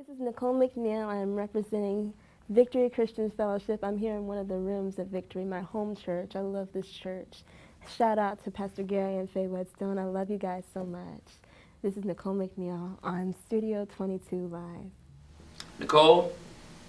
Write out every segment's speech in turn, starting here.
This is Nicole McNeil. I'm representing Victory Christian Fellowship. I'm here in one of the rooms of Victory, my home church. I love this church. Shout out to Pastor Gary and Faye Whetstone. I love you guys so much. This is Nicole McNeil on Studio 22 Live. Nicole,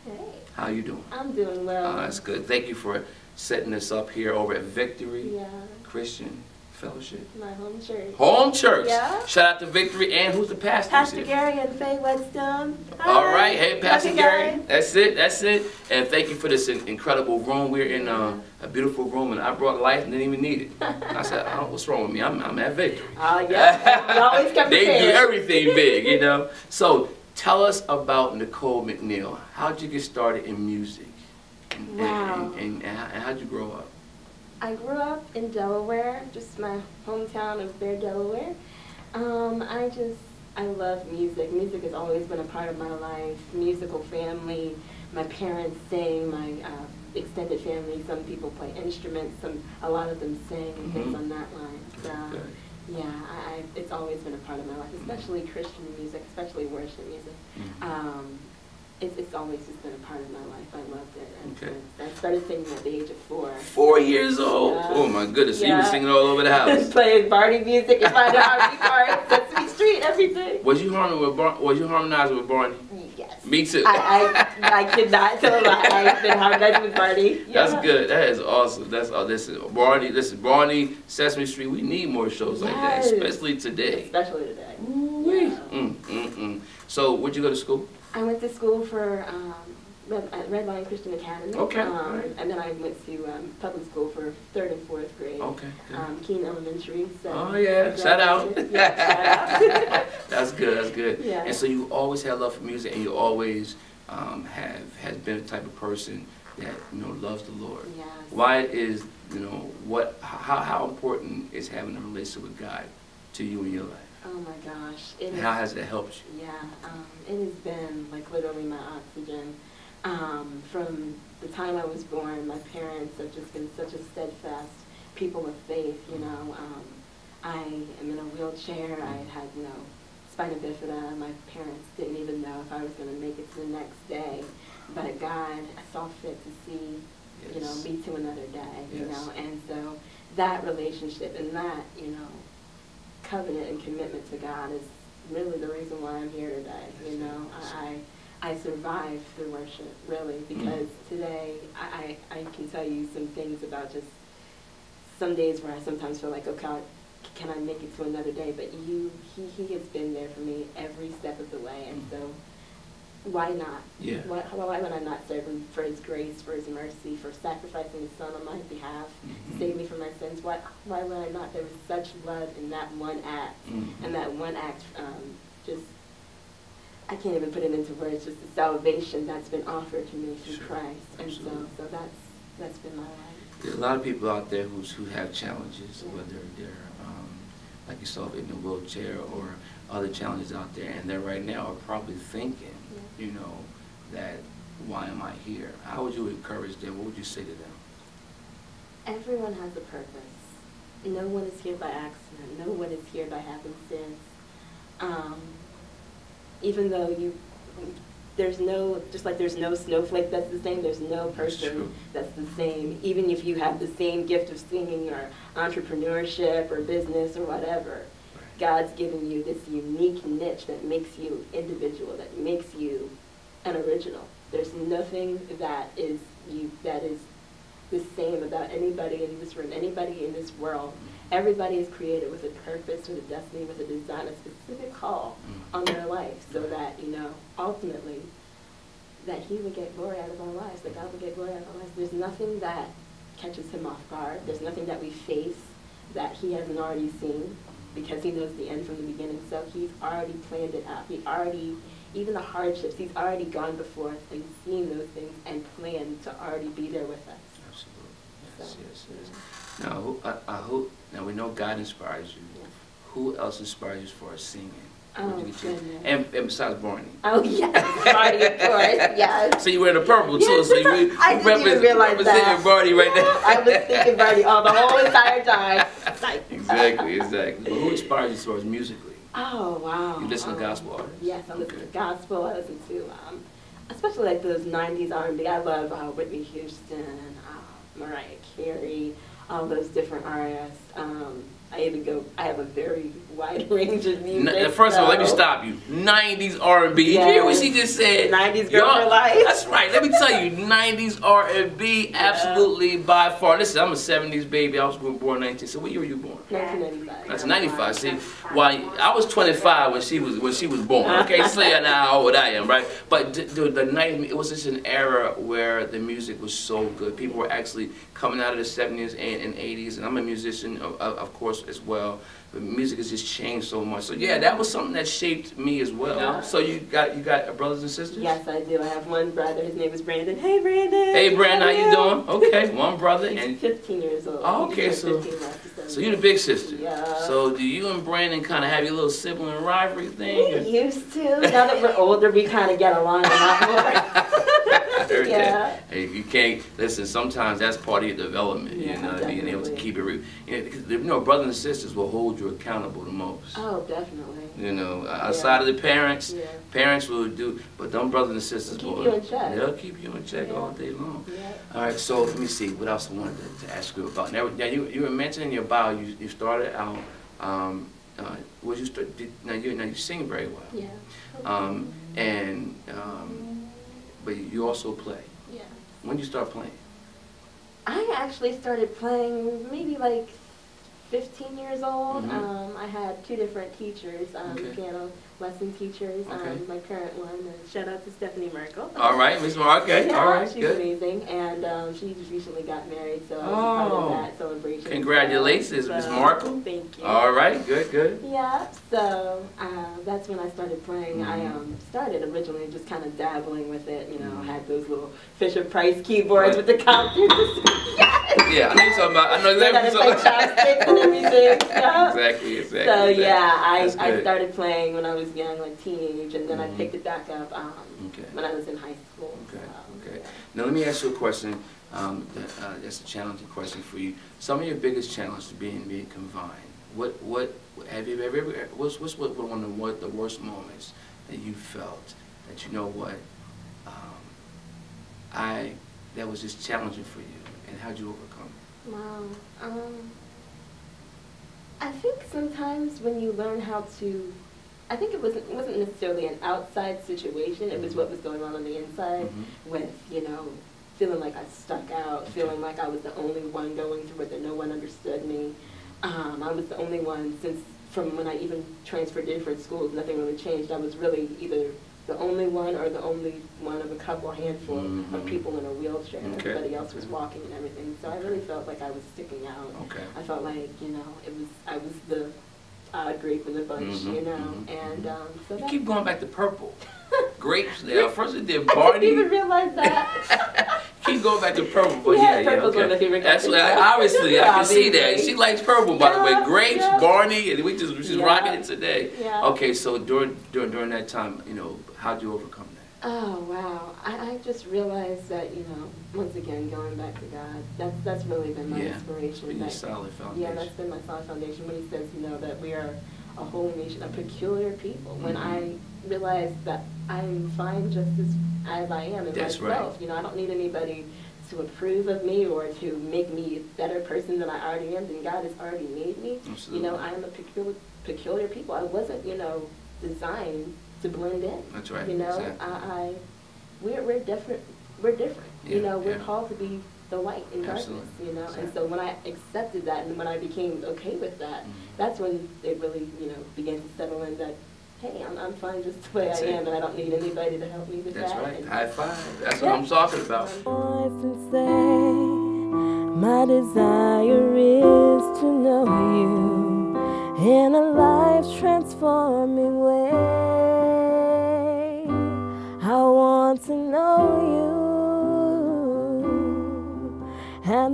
Hey, how you doing? I'm doing well. Oh, that's good. Thank you for setting us up here over at Victory Yeah, Christian Fellowship. my home church. Home church. Yeah. Shout out to Victory and who's the pastor? Pastor Gary and Faye Whetstone. All Hi. right, hey Pastor Gary. guys. That's it. That's it. And thank you for this incredible room. We're in uh, a beautiful room, and I brought life and didn't even need it. I said, oh, "What's wrong with me? I'm, I'm at Victory." Oh, yeah. Always come they do everything big, you know. So tell us about Nicole McNeil. How'd you get started in music? And, Wow. And, and, and, and how'd you grow up? I grew up in Delaware, just my hometown of Bear, Delaware. Um, I just, I love music. Music has always been a part of my life. Musical family, my parents sing, my uh, extended family, some people play instruments, some, a lot of them sing and things Mhm. on that line. So, Good. yeah, I, I, it's always been a part of my life, especially Christian music, especially worship music. Mhm. Um, it's, it's always just been a part of my life. I loved it. And Okay. I started singing at the age of four. Four years old. Yeah. Oh my goodness, you were singing all over the house. Playing Barney music in my R&B Sesame Street, everything. Was you harmony with Bar- Was you harmonizing with Barney? Yes. Me too. I, I, I could not tell a lie. I've been harmonizing with Barney. That's good. That is awesome. That's oh, this is Barney. This is Barney, Sesame Street. We need more shows like that, especially today. Especially today. Yeah. Mm. So, where'd you go to school? I went to school for um, Red, at Lion Christian Academy. Okay, Um, alright. And then I went to um, public school for third and fourth grade. Okay. Um, Keene Elementary. So Oh, yeah. Shout out. Yeah, shout out. that's good. That's good. Yeah. And so you always had love for music, and you always um, have has been the type of person that you know loves the Lord. Yes. Why is you know what? How how important is having a relationship with God to you in your life? Oh my gosh. It And is- how has it helped you? Yeah, um, it has been like literally my oxygen. Um, from the time I was born, my parents have just been such a steadfast people of faith, you know. Um, I am in a wheelchair. I had, you know, spina bifida. My parents didn't even know if I was going to make it to the next day. But God saw fit to see, you know, me to another day, you know. And so that relationship and that, you know, covenant and commitment to God is really the reason why I'm here today. You know, I I survived through worship really mm-hmm. because today I, I can tell you some things about just some days where I sometimes feel like, oh God, can I make it to another day? But you, he he has been there for me every step of the way, and mm-hmm. so why not? Yeah. Why, why would I not serve him for his grace, for his mercy, for sacrificing his son on my behalf? Mhm. save me from my sins. Why, why would I not? There was such love in that one act. Mhm. And that one act um, just, I can't even put it into words, just the salvation that's been offered to me through Sure. Christ. And so, so that's, that's been my life. There's a lot of people out there who's, who have challenges, Yeah. whether they're, um, like yourself, in a wheelchair or other challenges out there, and they right now are probably thinking, Yeah. you know, that why am I here? How would you encourage them? What would you say to them? Everyone has a purpose. No one is here by accident. No one is here by happenstance. Um, even though you, there's no, just like there's no snowflake that's the same, there's no person true. that's the same. Even if you have the same gift of singing or entrepreneurship or business or whatever, God's given you this unique niche that makes you individual, that makes you an original. There's nothing that is you that is the same about anybody in this room, anybody in this world. Everybody is created with a purpose, with a destiny, with a design, a specific call Mhm. on their life, so that you know ultimately that He would get glory out of our lives, that God would get glory out of our lives. There's nothing that catches Him off guard. There's nothing that we face that He hasn't already seen, because He knows the end from the beginning. So He's already planned it out. He already, even the hardships, He's already gone before us and seen those things and planned to already be there with us. Absolutely. Yes, So, yes, yes. Now, who, I, I hope, now we know God inspires you. Yeah. Who else inspires you as far as singing? Oh, Where'd you get your- goodness. And, and besides Barney. Oh yes, Barney, of course, yes. So you wear the purple too, Yes, so you, I didn't even represent, realize that. Barney right there. I was thinking Barney all the whole entire time. Like, Exactly, exactly. Well, who inspires you as far as musically? Oh wow. You listen to Um, gospel artists? Yes, I listen Okay. to gospel. I listen to um, especially like those '90s R&B. I love uh, Whitney Houston, uh, Mariah Carey, all those different artists. Um, I even go. I have a very wide range of music. N- First of all, let me stop you. 90s R&B. Did you hear what she just said? 90s girl for life. That's right. Let me tell you, 90s R&B, absolutely by far. Listen, I'm a 70s baby. I was born in 19. So what year were you born? 1995. That's 95. See, why I was 25 when she was when she was born. Okay, say now how old I am, right? But the, the, the night it was just an era where the music was so good. People were actually coming out of the 70s and, and 80s, and I'm a musician, of, of course, as well. But music has just changed so much. So yeah, that was something that shaped me as well. Yeah. So you got you got brothers and sisters? Yes, I do. I have one brother. His name is Brandon. Hey, Brandon. Hey, Brandon, how you doing? Okay, one brother, He's and 15 years old. Oh, okay, so- turned 15 last December. so you're the big sister. Yeah. So do you and Brandon kind of have your little sibling rivalry thing? We used to. Now that we're older, we kind of get along a lot more. Yeah. that. Hey, you can't listen. Sometimes that's part of your development. you Yeah, know, being able to keep it real. You know, because, you know, brothers and sisters will hold you accountable the most. Oh, definitely. You know, outside of the parents, Yeah. parents will do, but them brothers and sisters Keep will. you in check. They'll keep you in check Yeah. all day long. Yeah. All right, so let me see. What else I wanted to, to ask you about? Now, now you, you were mentioning your bio you, you started out. Um, uh, was you start, did, now you now you sing very well. Yeah. Um, and um, but you also play. Yeah. When did you start playing? I actually started playing maybe like 15 years old. Mhm. Um, I had two different teachers, um, Okay. piano lesson teachers. Okay. Um, my current one, uh, shout out to Stephanie Merkel. All right, Miss Mar. Okay, yeah, all right, she's good. amazing, and um, she just recently got married, so I was a part Oh. of that celebration. Congratulations, well. Miss So, Markle. Thank you. All right, good, good. Yeah, so uh, that's when I started playing. I Mhm. um, started originally just kind of dabbling with it. You know, Mhm. I had those little Fisher Price keyboards Right. with the yes! Yeah, I know you're talking about. I know exactly gotta what you're talking about. chopsticks and everything. Yeah. Exactly, exactly. So exactly. yeah, I, That's I good. started playing when I was young, like teenage, and then Mhm. I picked it back up um, Okay. when I was in high school. Okay, so, okay. yeah. Now let me ask you a question. Um, that, uh, that's a challenging question for you. Some of your biggest challenges being being confined. What what have you ever? ever what's what's what, one of the, what the worst moments that you felt that you know what um, I that was just challenging for you, and how'd you overcome it? Wow. Um, I think sometimes when you learn how to, I think it wasn't it wasn't necessarily an outside situation. It was what was going on on the inside Mhm. with you know feeling like I stuck out, feeling like I was the only one going through it, that no one understood me. Um, I was the only one since from when I even transferred to different schools, nothing really changed. I was really either the only one or the only one of a couple handful Mhm. of people in a wheelchair. Okay. Everybody else was walking and everything. So I really felt like I was sticking out. Okay. I felt like, you know, it was I was the odd grape in the bunch, Mhm, you know. mhm, And um, so You keep going back to purple. Grapes there. First it did I didn't even realize that. Keep going back to purple, but Yeah, yeah, yeah, purple's one of my okay. favorite That's what I, obviously I can see that. She likes purple, by the way. Grapes. Barney, and we just she's rocking it today. Yeah. Okay, so during during during that time, you know, how'd you overcome that? Oh wow! I, I just realized that you know, once again, going back to God, that's that's really been my Yeah, inspiration. been that- solid foundation. Yeah, that's been my solid foundation. When He says, you know, that we are a holy nation, a peculiar people. When Mhm. I realized that I'm fine just as as I am in That's right. myself. You know, I don't need anybody to approve of me or to make me a better person than I already am. Then God has already made me. Absolutely. You know, I am a peculiar peculiar people. I wasn't, you know, designed to blend in. That's right, You know, exactly. I, I we're we're different. We're different. you know, we're yeah. called to be the light in darkness. Absolutely, You know, and so when I accepted that and when I became okay with that, Mhm. that's when it really, you know, began to settle in that, hey, I'm I'm fine just the way That's I it. am, and I don't need anybody to help me with That's that. right. And- High five. That's Yeah. what I'm talking about. voice and say, My desire is to know you in a life transforming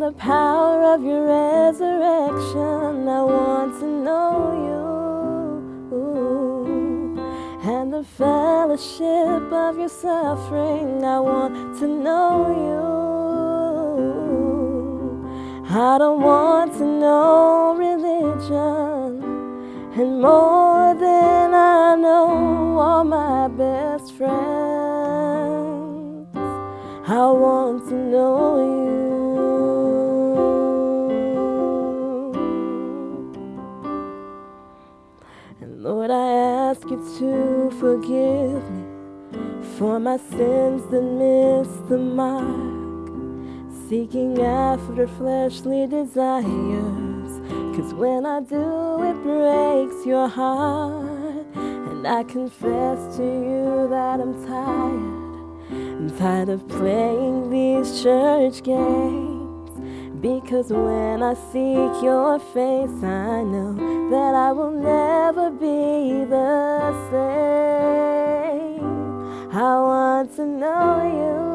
the power of your resurrection. I want to know you and the fellowship of your suffering. I want to know you. I don't want to know religion and more than I know all my best friends. I want to know you. To forgive me for my sins that missed the mark seeking after fleshly desires. Cause when I do, it breaks your heart. And I confess to you that I'm tired. I'm tired of playing these church games. Because when I seek your face, I know that I will never be the same. I want to know you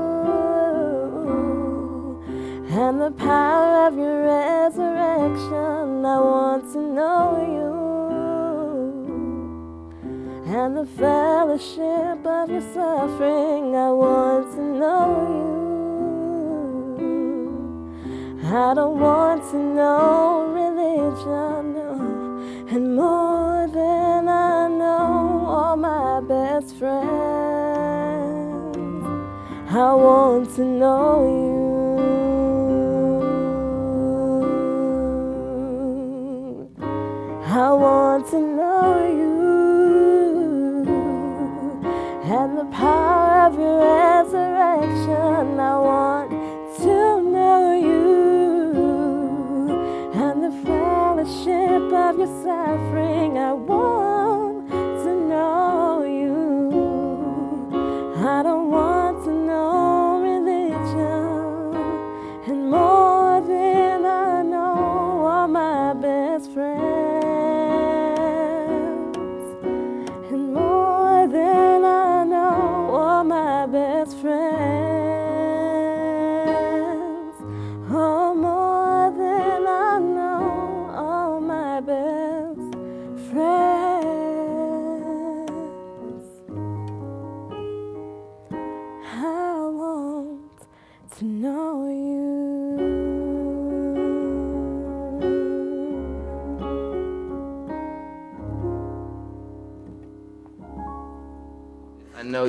and the power of your resurrection. I want to know you, and the fellowship of your suffering. I want to know I don't want to know religion, and more than I know all my best friends. I want to know you.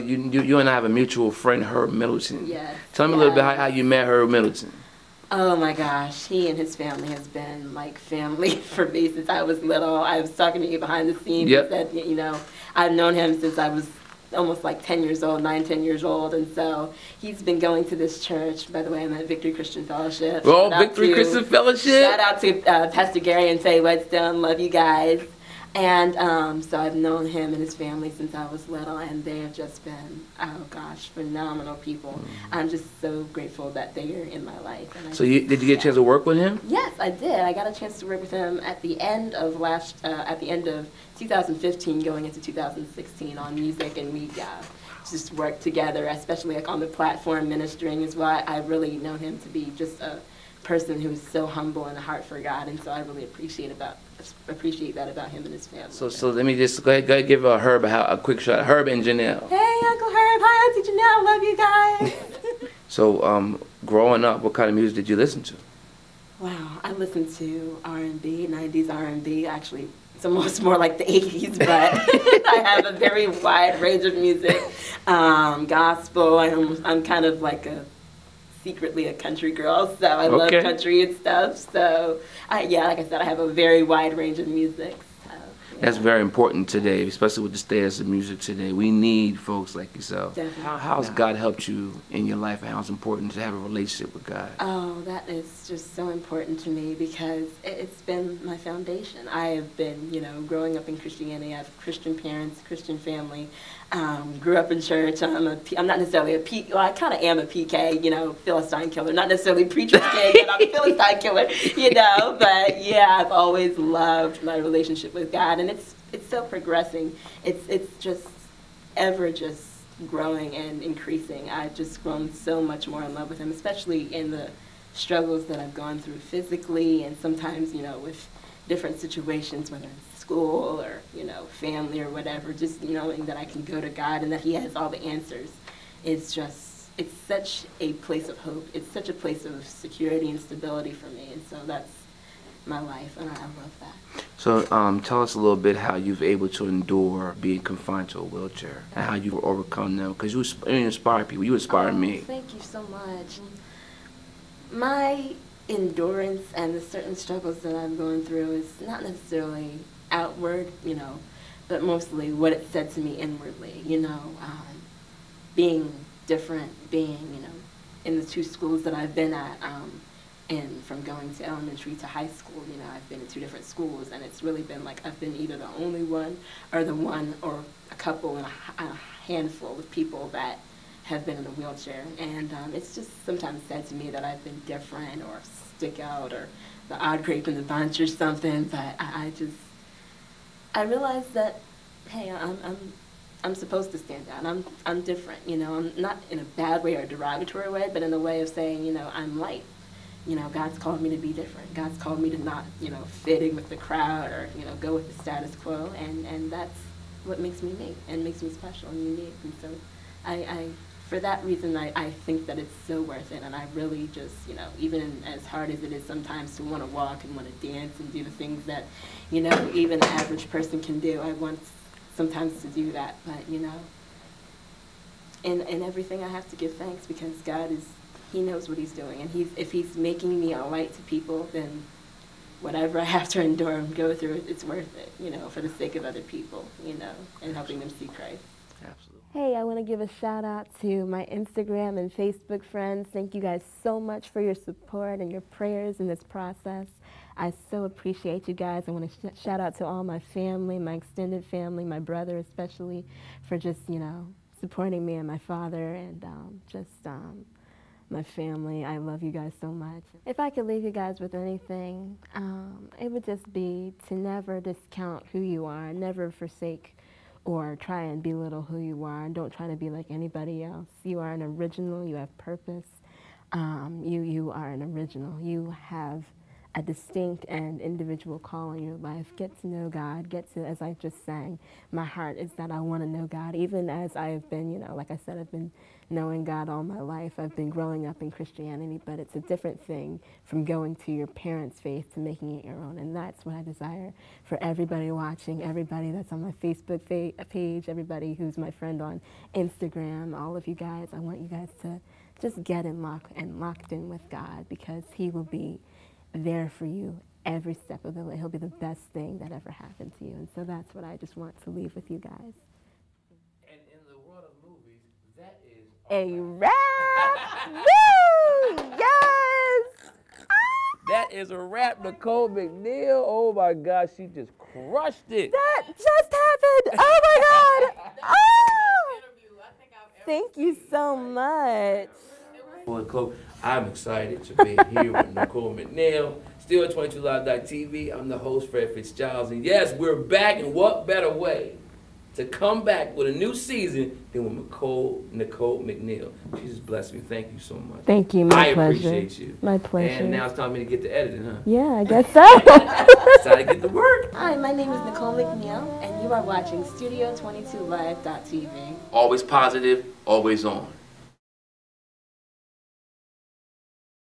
You, you you and I have a mutual friend, Herb Middleton. Yes. Tell me a little bit how, how you met Herb Middleton. Oh my gosh, he and his family has been like family for me since I was little. I was talking to you behind the scenes. Yep. You said, you know, I've known him since I was almost like 10 years old, 9, 10 years old. And so he's been going to this church. By the way, I'm at Victory Christian Fellowship. Oh, Shout Victory to- Christian Fellowship. Shout out to uh, Pastor Gary and Faye Whetstone. Love you guys. And um, so I've known him and his family since I was little, and they have just been, oh gosh, phenomenal people. I'm just so grateful that they are in my life. And So you, did you get a chance to work with him? Yes, I did. I got a chance to work with him at the end of last, uh, at the end of 2015, going into 2016 on music, and we uh, just worked together, especially like on the platform ministering is well. I really know him to be just a person who's so humble and a heart for God, and so I really appreciate about appreciate that about him and his family. So so let me just go ahead, go ahead give uh, Herb a, a quick shot. Herb and Janelle. Hey, Uncle Herb. Hi, Auntie Janelle. Love you guys. So um, growing up, what kind of music did you listen to? Wow, I listened to R&B, 90s R&B. Actually, it's almost more like the 80s, but I have a very wide range of music. Um, gospel, I'm, I'm kind of like a secretly a country girl, so I love country and stuff. So, I, yeah, like I said, I have a very wide range of music. So, yeah. That's very important today, especially with the status of music today. We need folks like yourself. Definitely. How, how's God helped you in your life, and how it's important to have a relationship with God? Oh, that is just so important to me because it's been my foundation. I have been, you know, growing up in Christianity. I have Christian parents, Christian family. Um, grew up in church. I'm a, I'm not necessarily a P. Well, I kind of am a PK, you know, Philistine killer. Not necessarily preacher's kid, but I'm a Philistine killer, you know. But yeah, I've always loved my relationship with God, and it's it's still progressing. It's it's just ever just growing and increasing. I've just grown so much more in love with him, especially in the struggles that I've gone through physically and sometimes, you know, with different situations, whether it's school or, you know, family or whatever, just knowing that I can go to God and that he has all the answers is just, it's such a place of hope. It's such a place of security and stability for me. And so that's my life, and I I love that. So um, tell us a little bit how you've able to endure being confined to a wheelchair and how you've overcome them. Because you, you inspire people. You inspire oh, me. Thank you so much. My endurance and the certain struggles that I'm going through is not necessarily outward, you know, but mostly what it said to me inwardly, you know, um, being different, being, you know, in the two schools that I've been at, um, and from going to elementary to high school, you know, I've been in two different schools, and it's really been like I've been either the only one or the one or a couple and a, a handful of people that have been in a wheelchair. And um, it's just sometimes said to me that I've been different or stick out or the odd grape in the bunch or something, but I, I just, I realized that, hey, I'm, I'm, I'm supposed to stand out. I'm, I'm different, you know. I'm not in a bad way or derogatory way, but in a way of saying, you know, I'm light. You know, God's called me to be different. God's called me to not, you know, fit in with the crowd or, you know, go with the status quo. And, and that's what makes me me and makes me special and unique. And so I, I for that reason, I, I think that it's so worth it. And I really just, you know, even as hard as it is sometimes to want to walk and want to dance and do the things that, you know, even an average person can do, I want sometimes to do that. But, you know, in, in everything I have to give thanks because God is, He knows what He's doing. And he's, if He's making me a light to people, then whatever I have to endure and go through, it's worth it, you know, for the sake of other people, you know, and helping them see Christ. Absolutely. Hey, I want to give a shout out to my Instagram and Facebook friends. Thank you guys so much for your support and your prayers in this process. I so appreciate you guys. I want to sh shout out to all my family, my extended family, my brother especially, for just, you know, supporting me and my father and um, just um, my family. I love you guys so much. If I could leave you guys with anything, um, it would just be to never discount who you are, never forsake or try and belittle who you are. Don't try to be like anybody else. You are an original. You have purpose. Um, you, you are an original. You have a distinct and individual call in your life. Get to know God. Get to, as I just sang, my heart is that I want to know God. Even as I've been, you know, like I said, I've been knowing God all my life. I've been growing up in Christianity, but it's a different thing from going to your parents' faith to making it your own. And that's what I desire for everybody watching, everybody that's on my Facebook page, everybody who's my friend on Instagram, all of you guys. I want you guys to just get in lock and locked in with God because He will be there for you every step of the way. He'll be the best thing that ever happened to you. And so that's what I just want to leave with you guys. And in the world of movies, that is a wrap. Woo! Yes! That is a wrap, Nicole McNeil. Oh my gosh, she just crushed it. That just happened. Oh my God. Oh! Thank you so much. Well, I'm excited to be here with Nicole McNeil. Studio 22live.tv. I'm the host, Fred Fitzgiles. And yes, we're back. And what better way to come back with a new season than with Nicole, Nicole McNeil? Jesus bless me. Thank you so much. Thank you. My I pleasure. appreciate you. My pleasure. And now it's time for me to get to editing, huh? Yeah, I guess so. it's time to get to work. Hi, my name is Nicole McNeil, and you are watching Studio22Live.tv. Always positive, always on.